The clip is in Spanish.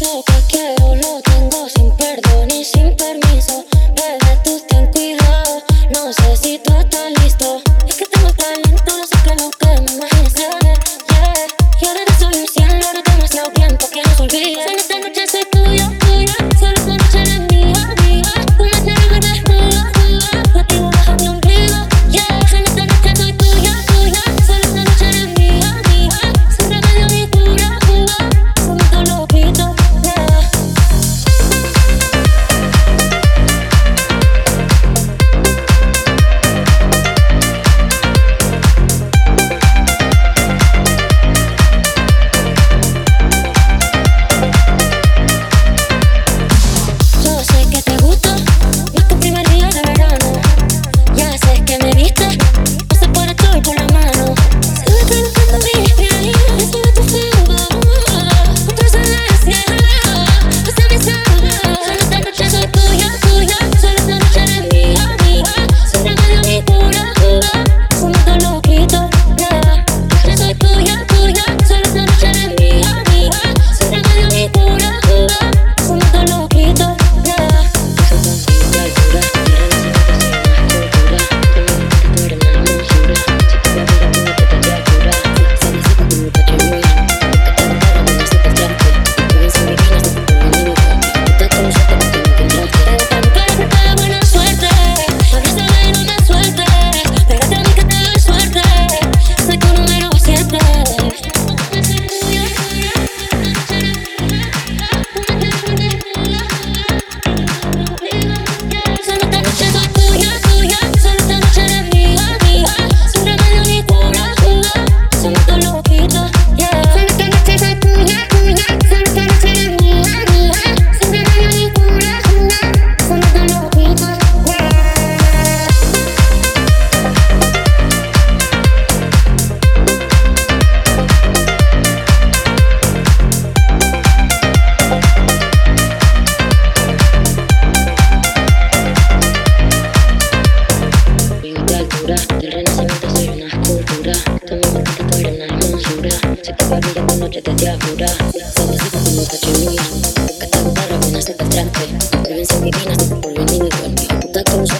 Lo que quiero lo tengo sin Se te va brillando noche de diabura Fantasía como cachemilla Toca tan barra, buenas en el tranque. Prevención divina, se te volvió niño Igual puta con su